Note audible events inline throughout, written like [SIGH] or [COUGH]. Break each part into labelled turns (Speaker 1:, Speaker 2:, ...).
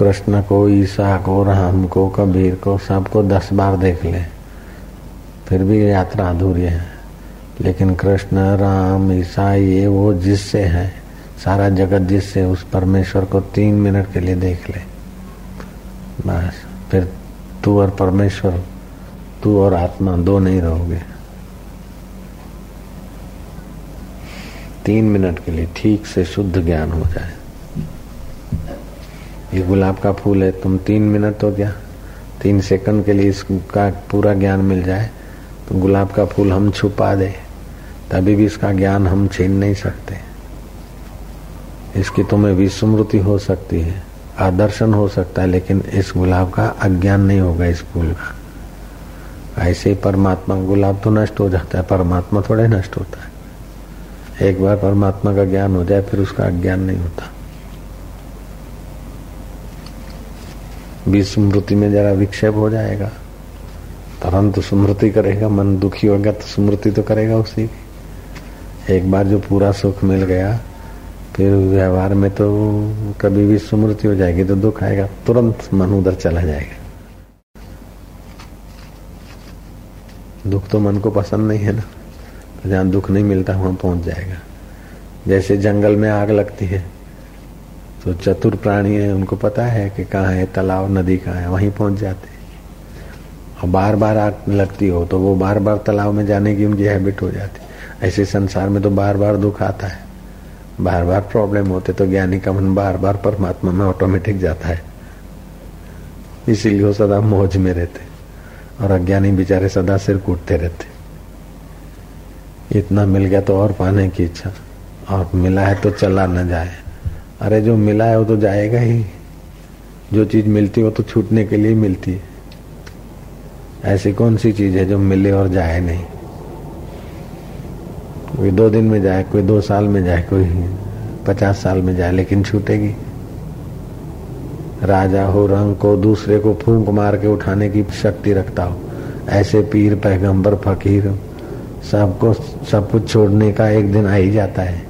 Speaker 1: कृष्ण को, ईसा को, राम को, कबीर को, सबको दस बार देख ले। फिर भी यात्रा अधूरी है। लेकिन कृष्ण, राम, ईसा, ये वो जिससे है, सारा जगत जिससे उस परमेश्वर को तीन मिनट के लिए देख ले। बस, फिर तू और परमेश्वर, तू और आत्मा दो नहीं रहोगे। तीन मिनट के लिए ठीक से शुद्ध ज्ञान हो जाए। ये गुलाब का फूल है, तुम तीन मिनट हो गया। तीन सेकंड के लिए इसका पूरा ज्ञान मिल जाए तो गुलाब का फूल हम छुपा दे। तभी भी इसका ज्ञान हम छीन नहीं सकते। इसकी तुम्हें विस्मृति हो सकती है, आदर्शन हो सकता है, लेकिन इस गुलाब का अज्ञान नहीं होगा इस फूल का। ऐसे ही परमात्मा, गुलाब तो नष्ट हो जाता है, परमात्मा थोड़े नष्ट होता है। एक बार परमात्मा का ज्ञान हो जाए, फिर उसका अज्ञान नहीं होता। विस्मृति में जरा विक्षेप हो जाएगा। तुरंत स्मृति करेगा, मन दुखी होगा तो स्मृति तो करेगा उसी। की एक बार जो पूरा सुख मिल गया, फिर व्यवहार में तो कभी भी स्मृति हो जाएगी तो दुख आएगा, तुरंत मन उधर चला जाएगा। दुख तो मन को पसंद नहीं है ना तो जहाँ दुख नहीं मिलता वहाँ पहुँच जाएगा। जैसे जंगल में आग लगती है तो चतुर प्राणी है, उनको पता है कि कहाँ है, तालाब, नदी कहाँ है, वहीं पहुँच जाते और बार बार आग लगती हो तो वो बार बार तालाब में जाने की उनकी हैबिट हो जाती ऐसे संसार में तो बार बार दुख आता है। बार बार प्रॉब्लम होते तो ज्ञानी का मन बार बार परमात्मा में ऑटोमेटिक जाता है। इसीलिए वो सदा मौज में रहते और अज्ञानी बेचारे सदा सिर कूटते रहते इतना मिल गया तो और पाने की इच्छा। और मिला है तो चला न जाए। अरे जो मिला है वो तो जाएगा ही। जो चीज़ मिलती है वो तो छूटने के लिए मिलती है। ऐसी कौन सी चीज़ है जो मिले और जाए नहीं? कोई दो दिन में जाए, कोई दो साल में जाए, कोई पचास साल में जाए, लेकिन छूटेगी। राजा हो, रंग को दूसरे को फूंक मार के उठाने की शक्ति रखता हो। ऐसे पीर, पैगंबर, फकीर, सबको सब कुछ छोड़ने का एक दिन आ ही जाता है।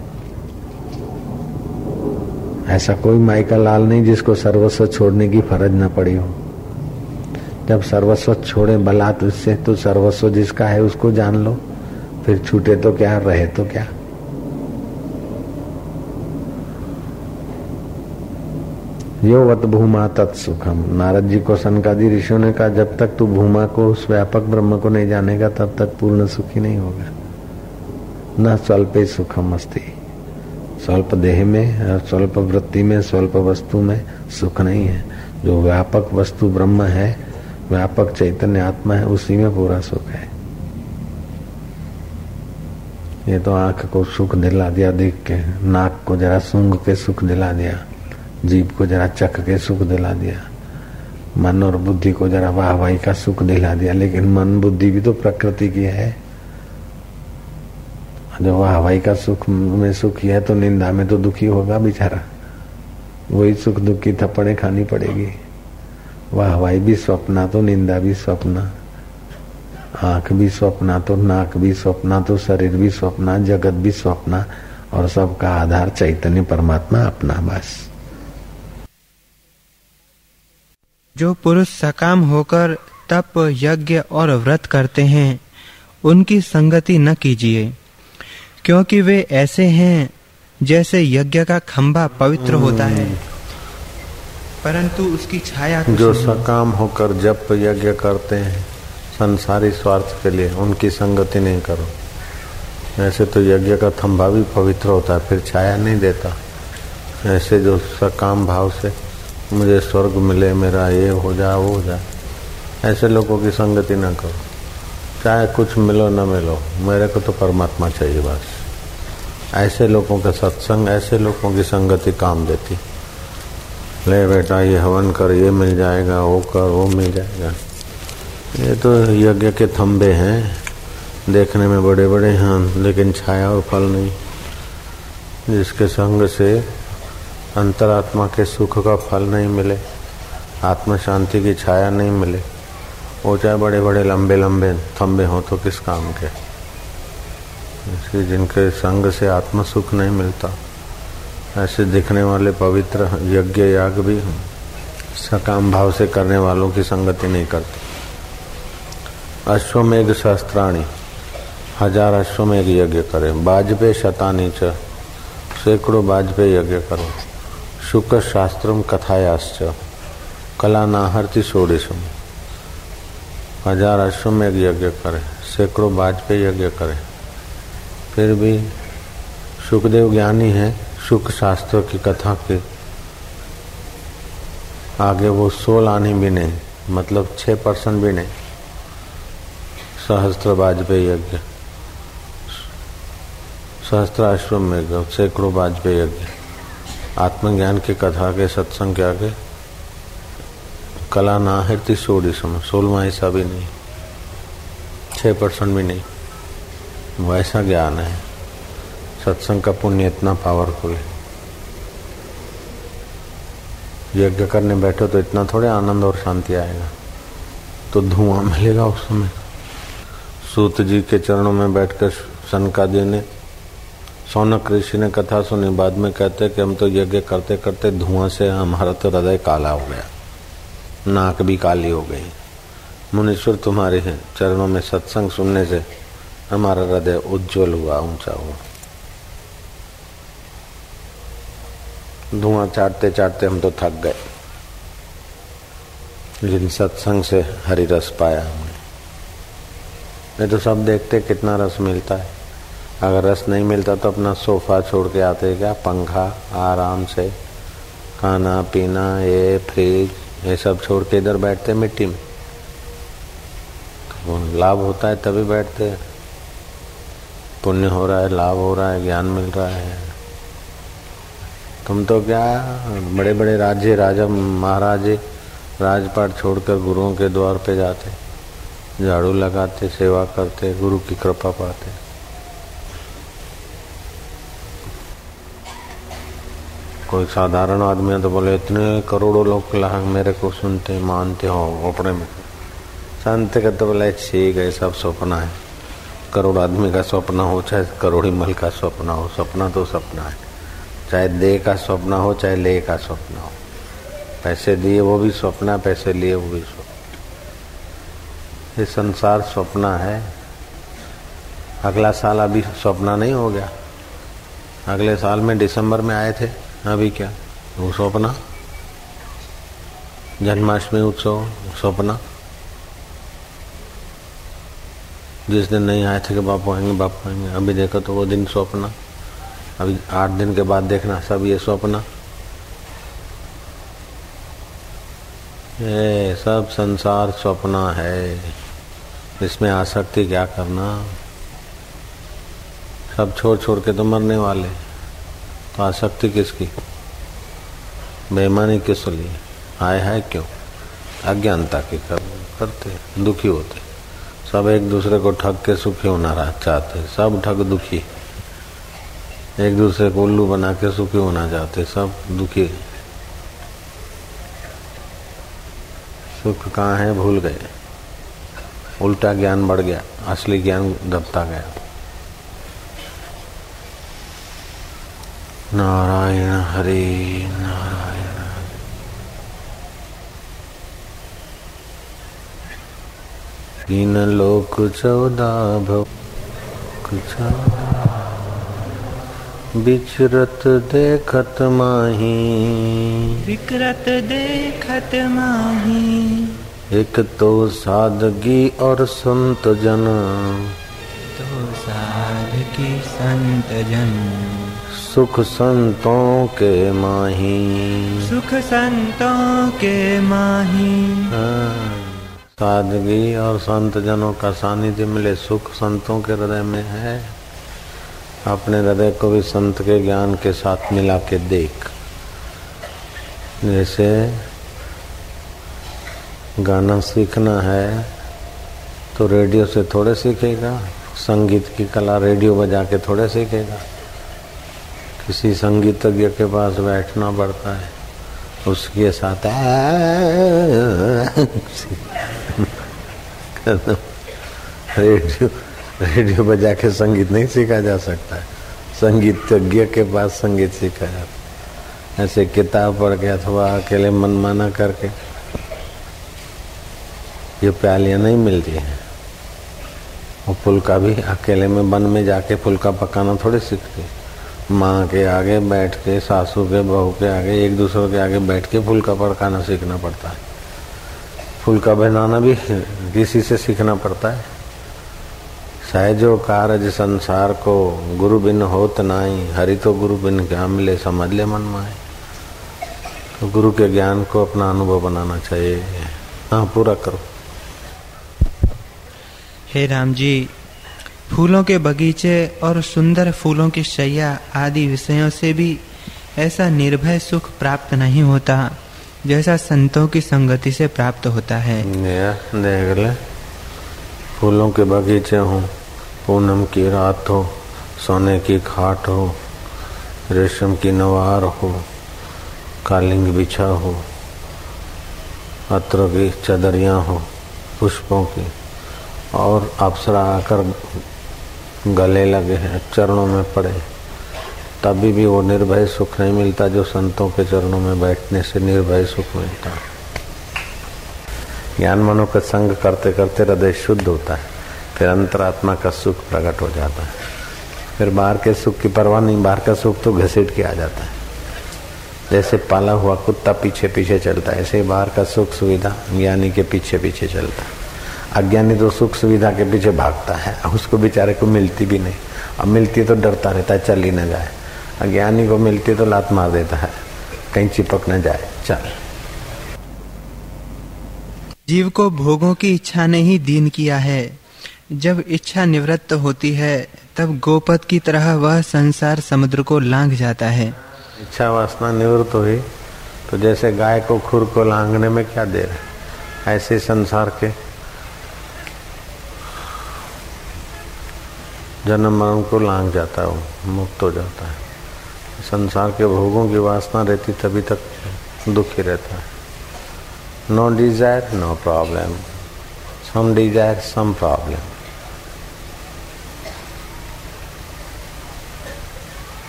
Speaker 1: ऐसा कोई माइका लाल नहीं जिसको सर्वस्व छोड़ने की फ़र्ज़ न पड़ी हो। जब सर्वस्व छोड़े बलात् उससे तो सर्वस्व जिसका है उसको जान लो। फिर छूटे तो क्या, रहे तो क्या। यो वत भूमा तत्सुखम। नारद जी को सनकादि ऋषियों ने कहा, जब तक तू भूमा को, उस व्यापक ब्रह्म को नहीं जानेगा, तब तक पूर्ण सुखी नहीं होगा। न स्वल्प सुखम अस्ती। स्वल्प देह में स्वल्प वृत्ति में स्वल्प वस्तु में सुख नहीं है। जो व्यापक वस्तु ब्रह्म है, व्यापक चैतन्य आत्मा है, उसी में पूरा सुख है। ये तो आँख को सुख दिला दिया, देख के, नाक को जरा सूंघ के सुख दिला दिया, जीभ को जरा चख के सुख दिला दिया, मन और बुद्धि को जरा वाहवाही का सुख दिला दिया, लेकिन मन बुद्धि भी तो प्रकृति की है। जो हवाई का सुख में सुखी है तो निंदा में तो दुखी होगा बेचारा। वही सुख दुख की थप्पड़े खानी पड़ेगी। वह हवाई भी स्वप्ना तो निंदा भी स्वप्ना। आँख भी स्वप्ना तो नाक भी स्वप्ना तो शरीर भी स्वप्ना, जगत भी स्वप्ना, और सबका आधार चैतन्य परमात्मा अपना बस।
Speaker 2: जो पुरुष सकाम होकर तप, यज्ञ और व्रत करते हैं, उनकी संगति न कीजिए। क्योंकि वे ऐसे हैं जैसे यज्ञ का खंभा पवित्र होता है। परंतु उसकी छाया
Speaker 1: जो सकाम होकर जप यज्ञ करते हैं संसारी स्वार्थ के लिए उनकी संगति नहीं करो। ऐसे तो यज्ञ का थंभा भी पवित्र होता है फिर छाया नहीं देता। ऐसे जो सकाम भाव से मुझे स्वर्ग मिले मेरा ये हो जाए वो हो जाए ऐसे लोगों की संगति ना करो। चाहे कुछ मिलो न मिलो, मेरे को तो परमात्मा चाहिए बस। ऐसे लोगों का सत्संग, ऐसे लोगों की संगति काम देती। ले बेटा, ये हवन कर, ये मिल जाएगा, वो कर, वो मिल जाएगा। ये तो यज्ञ के थंबे हैं। देखने में बड़े बड़े हैं, लेकिन छाया और फल नहीं। जिसके संग से अंतरात्मा के सुख का फल नहीं मिले आत्म शांति की छाया नहीं मिले। वो चाहे बड़े बड़े, लंबे लंबे थंबे हों तो किस काम के? जिनके संग से आत्म सुख नहीं मिलता। ऐसे दिखने वाले पवित्र, यज्ञ याग भी सकाम भाव से करने वालों की संगति नहीं करती। अश्वमेघ शस्त्राणी हज़ार अश्वमेघ यज्ञ करें। बाजपे शतानी च, सैकड़ों बाजपे यज्ञ करो। शुक्र शास्त्रम कथायाश्च कला नाहरती सोडिशम हज़ार अश्वमेघ यज्ञ करें, सैकड़ों बाजपेयी यज्ञ करें। फिर भी सुखदेव ज्ञानी है, सुख शास्त्र की कथा के आगे वो सोल आनी भी नहीं मतलब छह परसेंट भी नहीं। सहस्त्र वाजपेयी यज्ञ, सहस्त्र आश्रम में सैकड़ों वाजपेयी यज्ञ। आत्मज्ञान की कथा के सत्संग के आगे कला ना है तीसोड़ी समय सोलवा हिस्सा भी नहीं। छह परसेंट भी नहीं। वैसा ज्ञान है। सत्संग का पुण्य इतना पावरफुल है। यज्ञ करने बैठो तो इतना थोड़े आनंद और शांति आएगा। तो धुआँ मिलेगा उस समय। सूत जी के चरणों में बैठकर सनका जी ने सौनक ऋषि ने कथा सुनी। बाद में कहते कि हम तो यज्ञ करते करते धुआँ से हमारा तो हृदय काला हो गया। नाक भी काली हो गई। मुनीश्वर तुम्हारे हैं, चरणों में सत्संग सुनने से हमारा हृदय उज्जवल हुआ, ऊँचा हुआ। धुआँ चाटते चाटते हम तो थक गए। लेकिन सत्संग से हरि रस पाया हमने, ये तो सब देखते कितना रस मिलता है। अगर रस नहीं मिलता तो अपना सोफा छोड़ के आते क्या? पंखा, आराम से खाना, पीना, ये, फ्रिज। ये सब छोड़ के इधर बैठते मिट्टी में। तो लाभ होता है तभी बैठते पुण्य हो रहा है, लाभ हो रहा है, ज्ञान मिल रहा है। तुम तो क्या बड़े बड़े राज्य, राजा, महाराजे, राजपाट छोड़कर गुरुओं के द्वार पे जाते, झाड़ू लगाते, सेवा करते, गुरु की कृपा पाते। कोई साधारण आदमी है तो बोले, इतने करोड़ों लोग मेरे को सुनते मानते हो, अपने में। संत का तो बोले, ठीक है, सब सपना है। करोड़ आदमी का सपना हो, चाहे करोड़ी मल का सपना हो, सपना तो सपना है। चाहे दे का सपना हो, चाहे ले का सपना हो। पैसे दिए वो भी सपना, पैसे लिए वो भी सपना। ये संसार सपना है। अगला साल अभी सपना नहीं हो गया। अगले साल में दिसंबर में आए थे। अभी क्या? वो सपना जन्माष्टमी उत्सव सपना जिस दिन नहीं आए थे कि बापू आएँगे बापू आएँगे। अभी देखो तो वो दिन सपना अभी आठ दिन के बाद देखना, सब ये सपना ये सब संसार सपना है। इसमें आसक्ति क्या करना? सब छोड़ छोड़ के तो मरने वाले। आसक्ति किसकी? बेईमानी किस लिए? आए है क्यों? अज्ञानता की कर, करते दुखी होते सब एक दूसरे को ठग के सुखी होना चाहते सब ठग दुखी। एक दूसरे को उल्लू बना के सुखी होना चाहते सब दुखी। सुख कहाँ है? भूल गए। उल्टा ज्ञान बढ़ गया असली ज्ञान दबता गया। नारायण हरे नारायण। तीन लोक चौदह भव बिचरत देखत माही।
Speaker 2: विकृत देखत माही।
Speaker 1: एक तो सादगी और संत जन
Speaker 2: तो सादगी संत जन
Speaker 1: सुख संतों के माही।
Speaker 2: सुख संतों के माही।
Speaker 1: हाँ, सादगी और संत जनों का सानिध्य मिले सुख संतों के हृदय में है। अपने हृदय को भी संत के ज्ञान के साथ मिला के देख। जैसे गाना सीखना है तो रेडियो से थोड़े सीखेगा संगीत की कला रेडियो बजा के थोड़े सीखेगा। किसी संगीतज्ञ के पास बैठना पड़ता है। उसके साथ रेडियो रेडियो बजा के संगीत नहीं सीखा जा सकता है। संगीतज्ञ के पास संगीत सीखा जाता ऐसे किताब पढ़ के अथवा अकेले मनमाना करके ये प्यालियाँ नहीं मिलती हैं। और फुल्का भी अकेले में वन में जाके फुल्का पकाना थोड़ी सीखते माँ के आगे बैठ के, सासू के, बहू के आगे, एक दूसरे के आगे बैठ के फुल फुल्का पकाना सीखना पड़ता है। फुल्का बनाना भी किसी से सीखना पड़ता है। सहजो कारज संसार को गुरु बिन होत नाई, हरि तो गुरु बिन क्या मिले, समझ ले मन माए। तो गुरु के ज्ञान को अपना अनुभव बनाना चाहिए। हाँ पूरा करो।
Speaker 2: हे राम जी फूलों के बगीचे और सुंदर फूलों की शैया आदि विषयों से भी ऐसा निर्भय सुख प्राप्त नहीं होता, जैसा संतों की संगति से प्राप्त होता है।
Speaker 1: फूलों के बगीचे हो, पूनम की रात हो, सोने की खाट हो, रेशम की नवार हो, कालिंग बिछा हो, अत्र की चदरियाँ हो, पुष्पों की, और अप्सरा आकर गले लगे हैं, चरणों में पड़े तभी भी वो निर्भय सुख नहीं मिलता जो संतों के चरणों में बैठने से निर्भय सुख मिलता है। ज्ञान मनो का संग करते करते हृदय शुद्ध होता है, फिर अंतरात्मा का सुख प्रकट हो जाता है। फिर बाहर के सुख की परवाह नहीं, बाहर का सुख तो घसीट के आ जाता है। जैसे पाला हुआ कुत्ता पीछे पीछे चलता है, ऐसे ही बाहर का सुख सुविधा ज्ञानी के पीछे पीछे चलता है। अज्ञानी तो सुख सुविधा के पीछे भागता है। उसको बेचारे को मिलती भी नहीं। अब मिलती तो डरता रहता है चल ही न जाए। अज्ञानी को मिलती तो लात मार देता है। कहीं चिपक न जाए। चल।
Speaker 2: जीव को भोगों की इच्छा ने ही दीन किया है। जब इच्छा निवृत्त होती है तब गोपत की तरह वह संसार समुद्र को लांघ जाता है।
Speaker 1: इच्छा वासना निवृत्त हुई तो जैसे गाय को खुर को लांगने में क्या देर है? ऐसे संसार के जन्म मरण को लांग जाता है वो मुक्त हो जाता है। संसार के भोगों की वासना रहती तभी तक दुखी रहता है। No desire no problem some desire some problem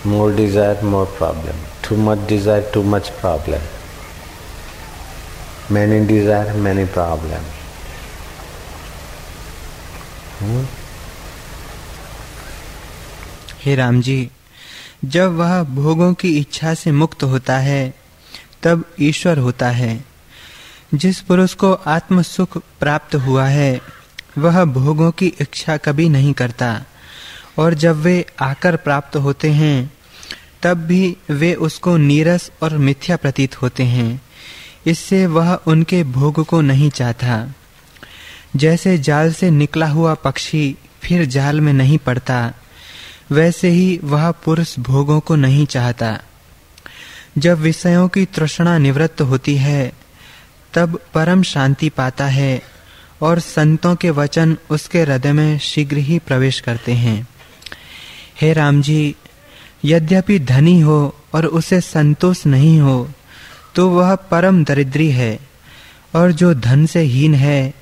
Speaker 1: more desire more problem too much desire too much problem many desire many
Speaker 2: problem हे राम जी, जब वह भोगों की इच्छा से मुक्त होता है, तब ईश्वर होता है। जिस पुरुष को आत्म सुख प्राप्त हुआ है, वह भोगों की इच्छा कभी नहीं करता। और जब वे आकर प्राप्त होते हैं, तब भी वे उसको नीरस और मिथ्या प्रतीत होते हैं। इससे वह उनके भोग को नहीं चाहता। जैसे जाल से निकला हुआ पक्षी फिर जाल में नहीं पड़ता। वैसे ही वह पुरुष भोगों को नहीं चाहता। जब विषयों की तृष्णा निवृत्त होती है, तब परम शांति पाता है और संतों के वचन उसके हृदय में शीघ्र ही प्रवेश करते हैं। हे राम जी यद्यपि धनी हो और उसे संतोष नहीं हो तो वह परम दरिद्री है और जो धन से हीन है,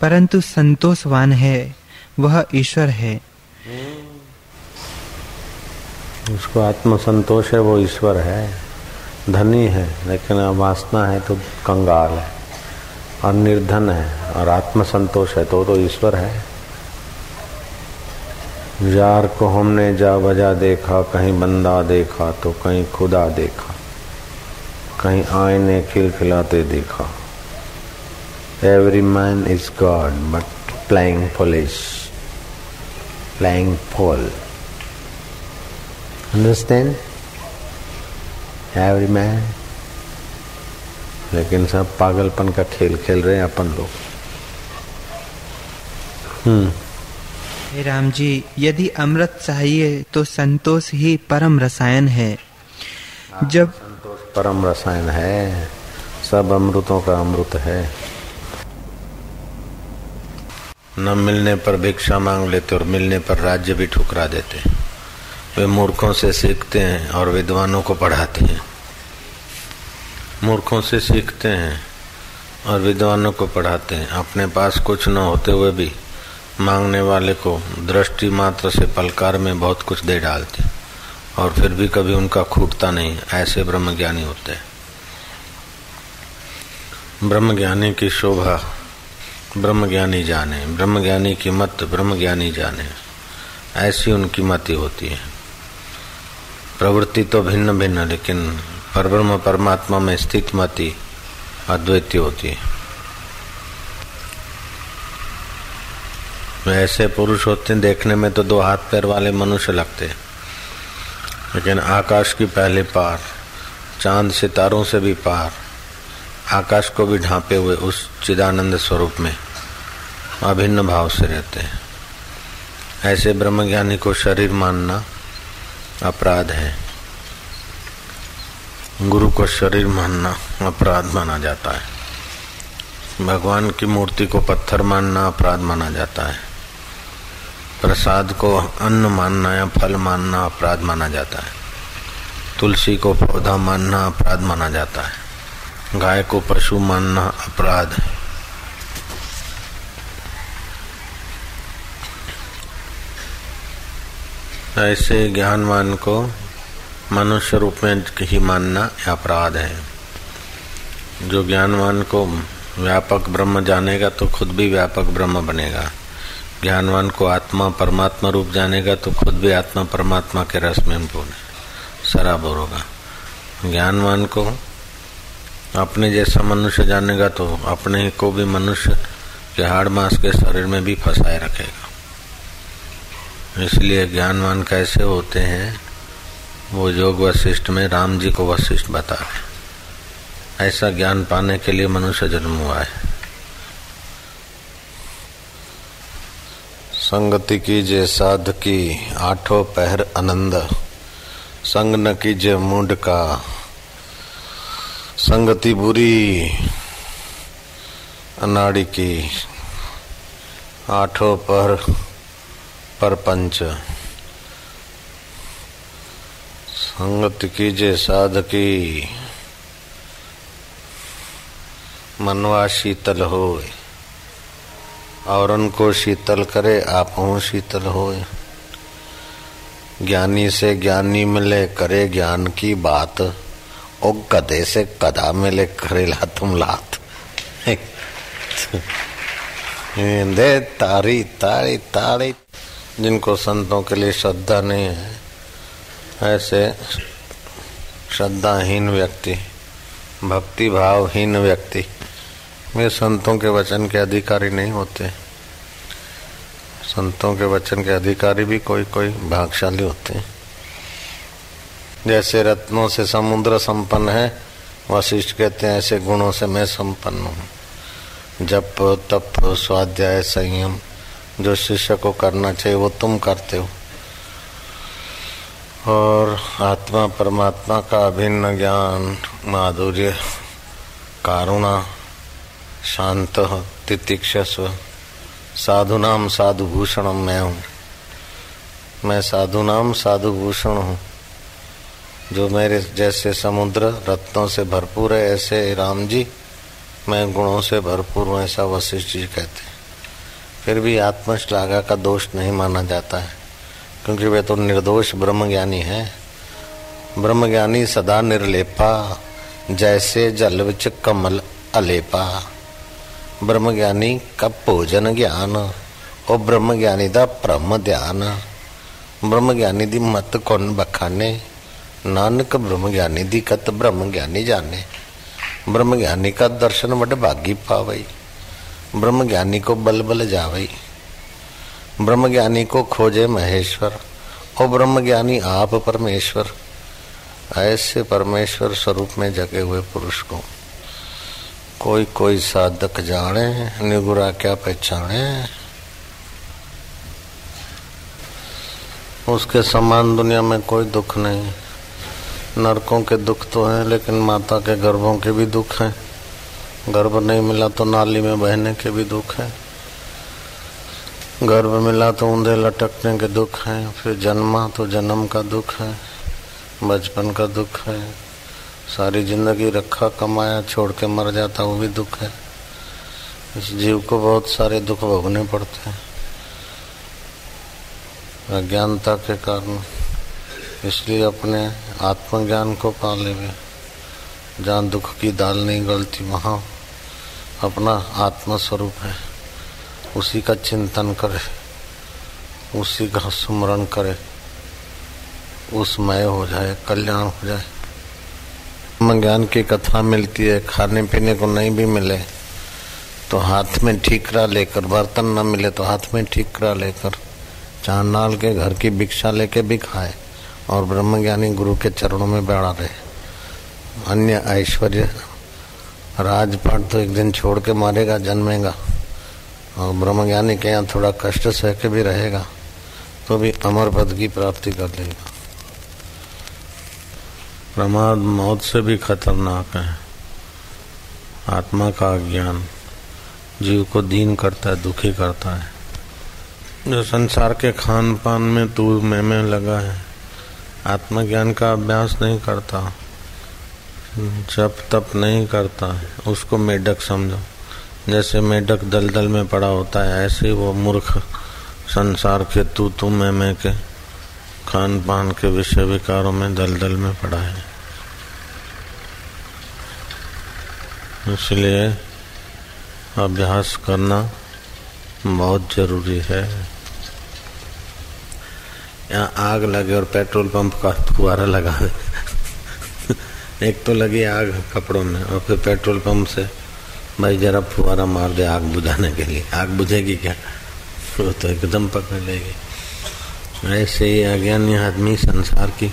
Speaker 2: परंतु संतोषवान है, वह ईश्वर है।
Speaker 1: उसको आत्मसंतोष है, वो ईश्वर है। धनी है, लेकिन वासना है तो कंगाल है और निर्धन है और आत्मसंतोष है तो तो ईश्वर है। जार को हमने जा बजा देखा, कहीं बंदा देखा तो कहीं खुदा देखा, कहीं आईने खिलखिलाते देखा। Every man is god but playing police playing pole understand every man लेकिन सब पागलपन का खेल खेल रहे हैं अपन लोग।
Speaker 2: हम्म। राम जी यदि अमृत चाहिए तो संतोष ही परम रसायन है जब
Speaker 1: संतोष परम रसायन है। सब अमृतों का अमृत है। न मिलने पर भिक्षा मांग लेते और मिलने पर राज्य भी ठुकरा देते। वे मूर्खों से सीखते हैं और विद्वानों को पढ़ाते हैं। मूर्खों से सीखते हैं और विद्वानों को पढ़ाते हैं। अपने पास कुछ न होते हुए भी मांगने वाले को दृष्टि मात्र से पलकार में बहुत कुछ दे डालते और फिर भी कभी उनका खूटता नहीं। ऐसे ब्रह्म ज्ञानी होते हैं। ब्रह्म ज्ञानी की शोभा ब्रह्म ज्ञानी जाने ब्रह्म ज्ञानी की मत ब्रह्म ज्ञानी जाने। ऐसी उनकी मति होती है। प्रवृत्ति तो भिन्न भिन्न, लेकिन परब्रह्म परमात्मा में स्थित मति अद्वैती होती है। ऐसे पुरुष होते हैं, देखने में तो दो हाथ पैर वाले मनुष्य लगते हैं, लेकिन आकाश की पहले पार, चाँद सितारों से भी पार, आकाश को भी ढांपे हुए उस चिदानंद स्वरूप में अभिन्न भाव से रहते हैं। ऐसे ब्रह्मज्ञानी को शरीर मानना अपराध है। गुरु को शरीर मानना अपराध माना जाता है। भगवान की मूर्ति को पत्थर मानना अपराध माना जाता है। प्रसाद को अन्न मानना या फल मानना अपराध माना जाता है। तुलसी को पौधा मानना अपराध माना जाता है। गाय को पशु मानना अपराध है। ऐसे ज्ञानवान को मनुष्य रूप में ही मानना अपराध है। जो ज्ञानवान को व्यापक ब्रह्म जानेगा तो खुद भी व्यापक ब्रह्म बनेगा। ज्ञानवान को आत्मा परमात्मा रूप जानेगा तो खुद भी आत्मा परमात्मा के रस में पूर्ण सराबर होगा। ज्ञानवान को अपने जैसा मनुष्य जानेगा तो अपने को भी मनुष्य के हाड़ मास के शरीर में भी फंसाए रखेगा। इसलिए ज्ञानवान कैसे होते हैं, वो योग वशिष्ठ में राम जी को वशिष्ठ बता रहे ऐसा ज्ञान पाने के लिए मनुष्य जन्म हुआ है। संगति कीजिए साध की, आठों पहर आनंद। संग न कीजिए मुंड का। संगति बुरी, अनाड़ी की। आठों पर परपंच। संगत कीजिए साध की मनवा शीतल होए। और उनको शीतल करे आप शीतल हो ज्ञानी से ज्ञानी मिले करे ज्ञान की बात। ओ कदे से कदा मिले करे ला तुम लात। [LAUGHS] दे तारी तारी तारी। जिनको संतों के लिए श्रद्धा नहीं है, ऐसे श्रद्धाहीन व्यक्ति भक्ति भावहीन व्यक्ति, वे संतों के वचन के अधिकारी नहीं होते। संतों के वचन के अधिकारी भी कोई कोई भागशाली होते हैं। जैसे रत्नों से समुद्र संपन्न है, वशिष्ठ कहते हैं, ऐसे गुणों से मैं संपन्न हूँ। जप, तप, स्वाध्याय, संयम जो शिष्य को करना चाहिए, वो तुम करते हो। और आत्मा, परमात्मा का अभिन्न ज्ञान, माधुर्य, कारुणा, शांत, तितिक्षस्व साधु नाम साधु भूषण मैं हूँ। मैं साधु नाम साधु भूषण हूँ। जो मेरे जैसे समुद्र रत्नों से भरपूर है, ऐसे राम जी, मैं गुणों से भरपूर हूँ, ऐसा वशिष्ठ जी कहते फिर भी आत्मश्लाघा का दोष नहीं माना जाता है, क्योंकि वे तो निर्दोष ब्रह्म ज्ञानी है। ब्रह्म ज्ञानी सदा निर्लेपा, जैसे जल विच कमल अलेपा। ब्रह्म ज्ञानी का भोजन ज्ञान और ब्रह्म ज्ञानी का ब्रह्म ध्यान। ब्रह्म ज्ञानी दी मत कौन बखाने? नानक ब्रह्म ज्ञानी दी कत ब्रह्म ज्ञानी जाने। ब्रह्म ज्ञानी का दर्शन बड़ भागी पावई। ब्रह्म ज्ञानी को बल बल जावई ब्रह्म ज्ञानी को खोजे महेश्वर और ब्रह्म ज्ञानी आप परमेश्वर, ऐसे परमेश्वर स्वरूप में जगे हुए पुरुष को कोई कोई साधक जाने, निगुरा क्या पहचाने। उसके समान दुनिया में कोई दुख नहीं। नरकों के दुख तो हैं, लेकिन माता के गर्भों के भी दुख हैं। गर्भ नहीं मिला तो नाली में बहने के भी दुख है। गर्भ मिला तो ऊंधे लटकने के दुख हैं, फिर जन्मा तो जन्म का दुख है, बचपन का दुख है। सारी ज़िंदगी रखा कमाया, छोड़ के मर जाता, वो भी दुख है। इस जीव को बहुत सारे दुख भोगने पड़ते हैं। अज्ञानता के कारण, इसलिए अपने आत्मज्ञान को पा ले जहाँ दुख की दाल नहीं गलती, वहाँ अपना आत्म स्वरूप है। उसी का चिंतन करे, उसी का स्मरण करे उसमय हो जाए, कल्याण हो जाए। ज्ञान की कथा मिलती है, खाने पीने को नहीं भी मिले तो हाथ में ठीकरा लेकर, बर्तन न मिले तो हाथ में ठीकरा लेकर चांडाल के घर की भिक्षा लेके भी खाए, और ब्रह्मज्ञानी गुरु के चरणों में बैठा रहे। अन्य ऐश्वर्य राजपाट तो एक दिन छोड़ के मारेगा, जन्मेगा। और ब्रह्मज्ञानी के यहाँ थोड़ा कष्ट सह के भी रहेगा तो भी अमर पद की प्राप्ति कर लेगा। प्रमाद मौत से भी खतरनाक है। आत्मा का ज्ञान जीव को दीन करता है, दुखी करता है। जो संसार के खान पान में तू मैं में लगा है, आत्मज्ञान का अभ्यास नहीं करता। जब तप नहीं करता है, उसको मेढक समझो। जैसे मेढक दलदल में पड़ा होता है, ऐसे वो मूर्ख संसार के तू तू मैं मैं के खान पान के विषय विकारों में दलदल में पड़ा है। इसलिए अभ्यास करना बहुत ज़रूरी है। यहाँ आग लगे और पेट्रोल पंप का फुहारा लगा दे। एक तो लगी आग कपड़ों में और फिर पेट्रोल पंप से, भाई जरा फुहारा मार दे आग बुझाने के लिए। आग बुझेगी क्या? वो तो एकदम पकड़ लेगी। ऐसे ही अज्ञानी आदमी संसार की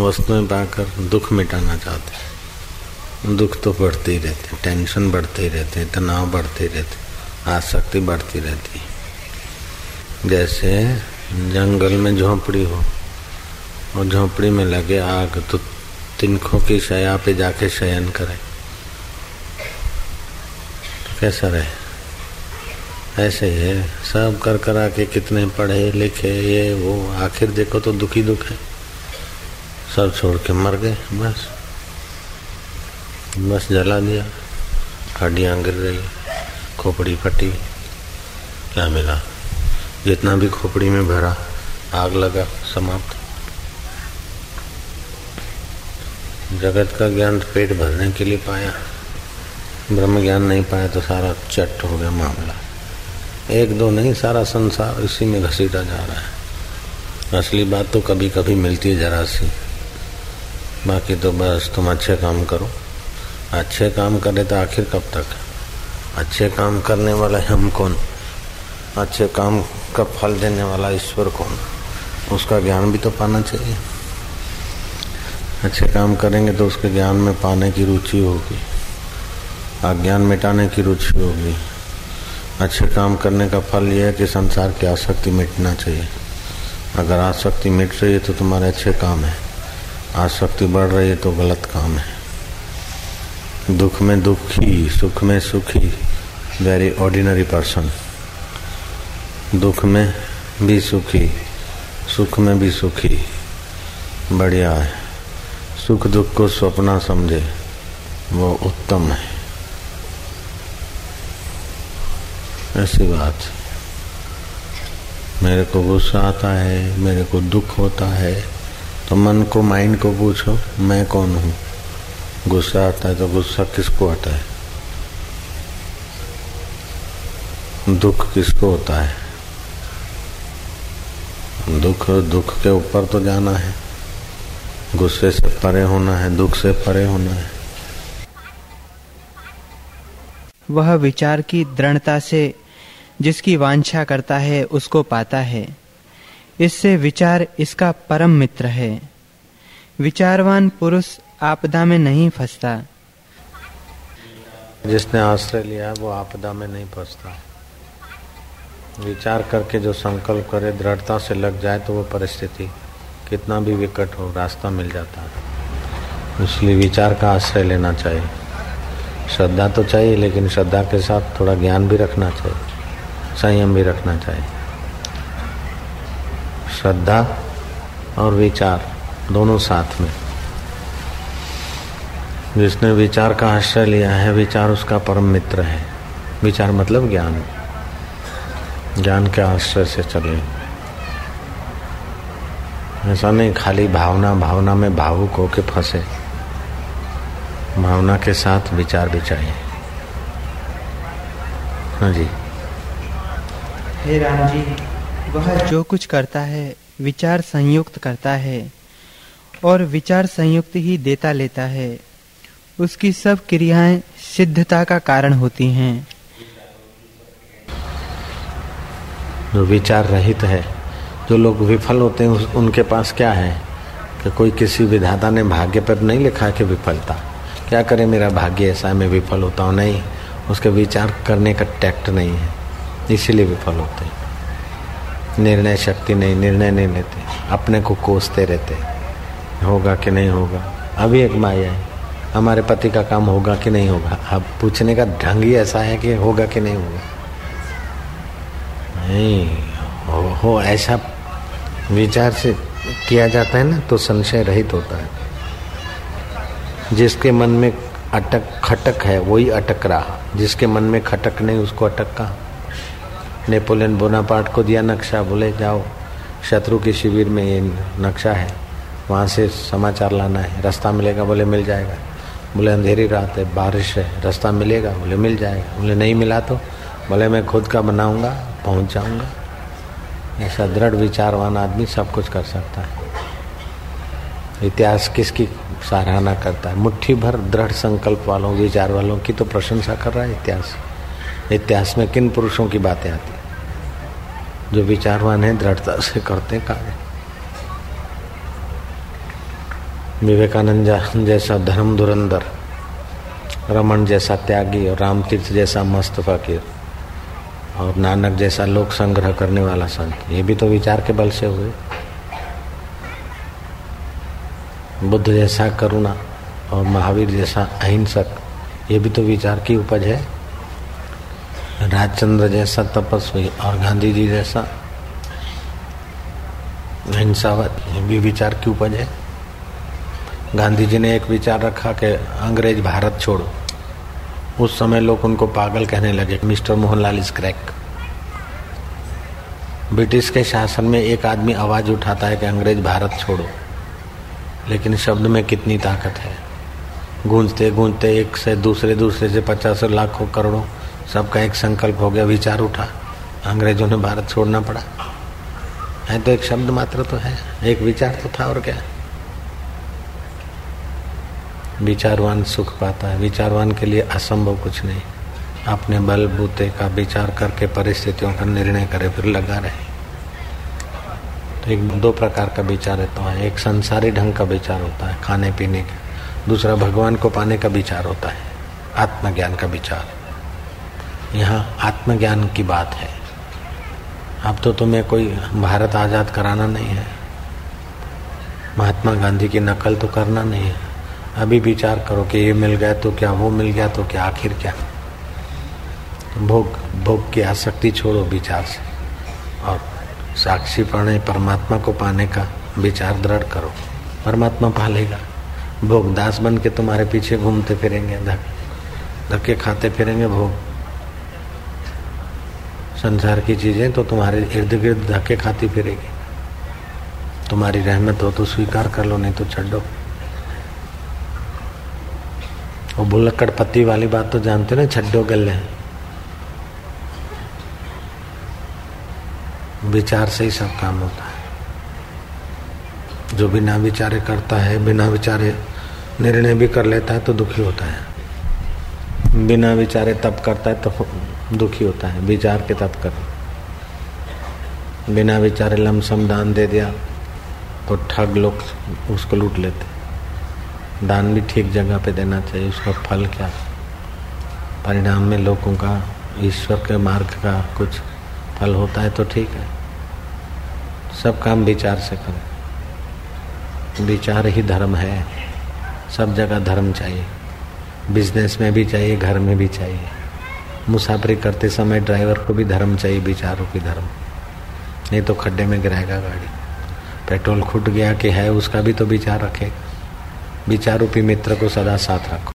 Speaker 1: वस्तुएँ पाकर दुख मिटाना चाहते दुख तो बढ़ते ही रहते टेंशन बढ़ते ही रहते तनाव बढ़ते ही रहते आसक्ति बढ़ती रहती जैसे जंगल में झोंपड़ी हो, और झोंपड़ी में लगे आग तो तिनखों की शया पे जाके शयन करें। तो कैसा रहे? ऐसे ही है। सब कर करा के कितने पढ़े लिखे, ये, वो, आखिर देखो तो दुखी दुख है। सब छोड़ के मर गए, बस। बस जला दिया। हड्डियाँ गिर रही, खोपड़ी फटी। क्या मिला? जितना भी खोपड़ी में भरा, आग लगा, समाप्त। जगत का ज्ञान पेट भरने के लिए पाया। ब्रह्म ज्ञान नहीं पाया तो सारा चट हो गया मामला। एक दो नहीं, सारा संसार इसी में घसीटा जा रहा है। असली बात तो कभी कभी मिलती है जरा सी। बाकी तो बस तुम अच्छे काम करो। अच्छे काम करे तो आखिर कब तक? अच्छे काम करने वाला हम कौन? अच्छे काम का फल देने वाला ईश्वर कौन? उसका ज्ञान भी तो पाना चाहिए। अच्छे काम करेंगे तो उसके ज्ञान में पाने की रुचि होगी। अज्ञान मिटाने की रुचि होगी। अच्छे काम करने का फल यह है कि संसार की आसक्ति मिटना चाहिए। अगर आसक्ति मिट रही है तो तुम्हारे अच्छे काम है। आसक्ति बढ़ रही है तो गलत काम है। दुख में दुखी, सुख में सुखी वेरी ऑर्डिनरी पर्सन दुख में भी सुखी, सुख में भी सुखी। बढ़िया है। सुख दुख को स्वप्ना समझे, वो उत्तम है। ऐसी बात। मेरे को गुस्सा आता है, मेरे को दुख होता है तो मन को माइंड को पूछो, मैं कौन हूँ? गुस्सा आता है तो गुस्सा किसको आता है? दुख किसको होता है? दुख दुख के ऊपर तो जाना है। गुस्से से परे होना है दुख से परे होना है।
Speaker 2: वह विचार की दृढ़ता से जिसकी वांछा करता है उसको पाता है। इससे विचार इसका परम मित्र है। विचारवान पुरुष आपदा में नहीं फंसता।
Speaker 1: जिसने आश्रय लिया वो आपदा में नहीं फंसता। विचार करके जो संकल्प करे दृढ़ता से लग जाए तो वो परिस्थिति कितना भी विकट हो, रास्ता मिल जाता है। इसलिए विचार का आश्रय लेना चाहिए। श्रद्धा तो चाहिए, लेकिन श्रद्धा के साथ थोड़ा ज्ञान भी रखना चाहिए। संयम भी रखना चाहिए। श्रद्धा और विचार दोनों साथ में। जिसने विचार का आश्रय लिया है, विचार उसका परम मित्र है। विचार मतलब ज्ञान। ज्ञान के आश्रय से चले ऐसा नहीं खाली भावना भावना में भावुक होके फंसे। भावना के साथ विचार भी चाहिए। हाँ जी।
Speaker 2: हे राम जी वह जो कुछ करता है विचार संयुक्त करता है और विचार संयुक्त ही देता लेता है उसकी सब क्रियाएँ सिद्धता का कारण होती हैं।
Speaker 1: जो विचार रहित है जो लोग विफल होते हैं उनके पास क्या है? कि कोई किसी विधाता ने भाग्य पर नहीं लिखा कि विफलता। क्या करे मेरा भाग्य ऐसा है मैं विफल होता हूँ? नहीं। उसके विचार करने का टैक्ट नहीं है। इसीलिए विफल होते हैं। निर्णय शक्ति नहीं निर्णय नहीं लेते। अपने को कोसते रहते होगा कि नहीं होगा? अभी एक माया है। हमारे पति का काम होगा कि नहीं होगा? अब पूछने का ढंग ही ऐसा है कि होगा कि नहीं होगा? नहीं हो, हो ऐसा विचार से किया जाता है ना तो संशय रहित होता है। जिसके मन में अटक, खटक है, वही अटक रहा। जिसके मन में खटक नहीं, उसको अटक कहा। नेपोलियन बोनापार्ट को दिया नक्शा, बोले, जाओ, शत्रु के शिविर में ये नक्शा है, वहाँ से समाचार लाना है। रास्ता मिलेगा? बोले, मिल जाएगा। बोले, अंधेरी रात है, बारिश है, रास्ता मिलेगा? बोले, मिल जाएगा। बोले, नहीं मिला तो? बोले, मैं खुद का बनाऊँगा पहुँच जाऊँगा ऐसा दृढ़ विचारवान आदमी सब कुछ कर सकता है। इतिहास किसकी सराहना करता है? मुट्ठी भर दृढ़ संकल्प वालों, विचार वालों की तो प्रशंसा कर रहा है इतिहास। इतिहास में किन पुरुषों की बातें आती जो विचारवान है, दृढ़ता से करते कार्य। विवेकानंद जैसा धर्म धुरंधर रमन जैसा त्यागी और रामतीर्थ जैसा मस्त फकीर और नानक जैसा लोक संग्रह करने वाला संत, ये भी तो विचार के बल से हुए। बुद्ध जैसा करुणा और महावीर जैसा अहिंसक, ये भी तो विचार की उपज है। राजचंद्र जैसा तपस्वी और गांधी जी जैसा हिंसावत ये भी विचार की उपज है। गांधी जी ने एक विचार रखा कि अंग्रेज़ भारत छोड़ो। उस समय लोग उनको पागल कहने लगे, mister Mohanlal is crack. British के शासन में एक आदमी आवाज़ उठाता है कि, अंग्रेज़, भारत छोड़ो। लेकिन शब्द में कितनी ताकत है। गूंजते गूंजते एक से दूसरे दूसरे से पचास लाखों करोड़ों, सबका एक संकल्प हो गया, विचार उठा। अंग्रेज़ों ने भारत छोड़ना पड़ा। है तो एक शब्द मात्र तो है, एक विचार तो था और क्या। विचारवान सुख पाता है। विचारवान के लिए असंभव कुछ नहीं। अपने बल बूते का विचार करके परिस्थितियों का निर्णय करे, फिर लगा रहे। तो एक दो प्रकार का विचार रहता है। एक संसारी ढंग का विचार होता है, खाने पीने का। दूसरा भगवान को पाने का विचार होता है, आत्मज्ञान का विचार। यहाँ आत्मज्ञान की बात है। अब तो तुम्हें कोई भारत आज़ाद कराना नहीं है। महात्मा गांधी की नकल तो करना नहीं है। अभी विचार करो कि ये मिल गया तो क्या, वो मिल गया तो क्या, आखिर क्या? भोग भोग की आसक्ति छोड़ो विचार से। और साक्षी पढ़े परमात्मा को पाने का विचार दृढ़ करो। परमात्मा पालेगा। भोग दास बन के तुम्हारे पीछे घूमते फिरेंगे, धक, धक्के खाते फिरेंगे भोग। संसार की चीज़ें तो तुम्हारे इर्द गिर्द धक्के खाती फिरेगी। तुम्हारी रहमत हो तो स्वीकार कर लो, नहीं तो छो वो बुलक्कड़ पत्ती वाली बात तो जानते ना, छड्डो गले। विचार से ही सब काम होता है। जो बिना विचारे करता है, बिना विचारे निर्णय भी कर लेता है तो दुखी होता है। बिना विचारे तप करता है तो दुखी होता है। विचार के तप कर। बिना विचारे लमसम दान दे दिया तो ठग लोग उसको लूट लेते। दान भी ठीक जगह पे देना चाहिए, उसका फल क्या? परिणाम में लोगों का, ईश्वर के मार्ग का कुछ फल होता है तो ठीक है। सब काम विचार से करें। विचार ही धर्म है। सब जगह धर्म चाहिए। बिज़नेस में भी चाहिए, घर में भी चाहिए। मुसाफरी करते समय ड्राइवर को भी धर्म चाहिए, विचारों की धर्म। नहीं तो खड्डे में गिराएगा गाड़ी। पेट्रोल खुट गया कि है, उसका भी तो विचार रखेगा। विचारूपी मित्र को सदा साथ रखो।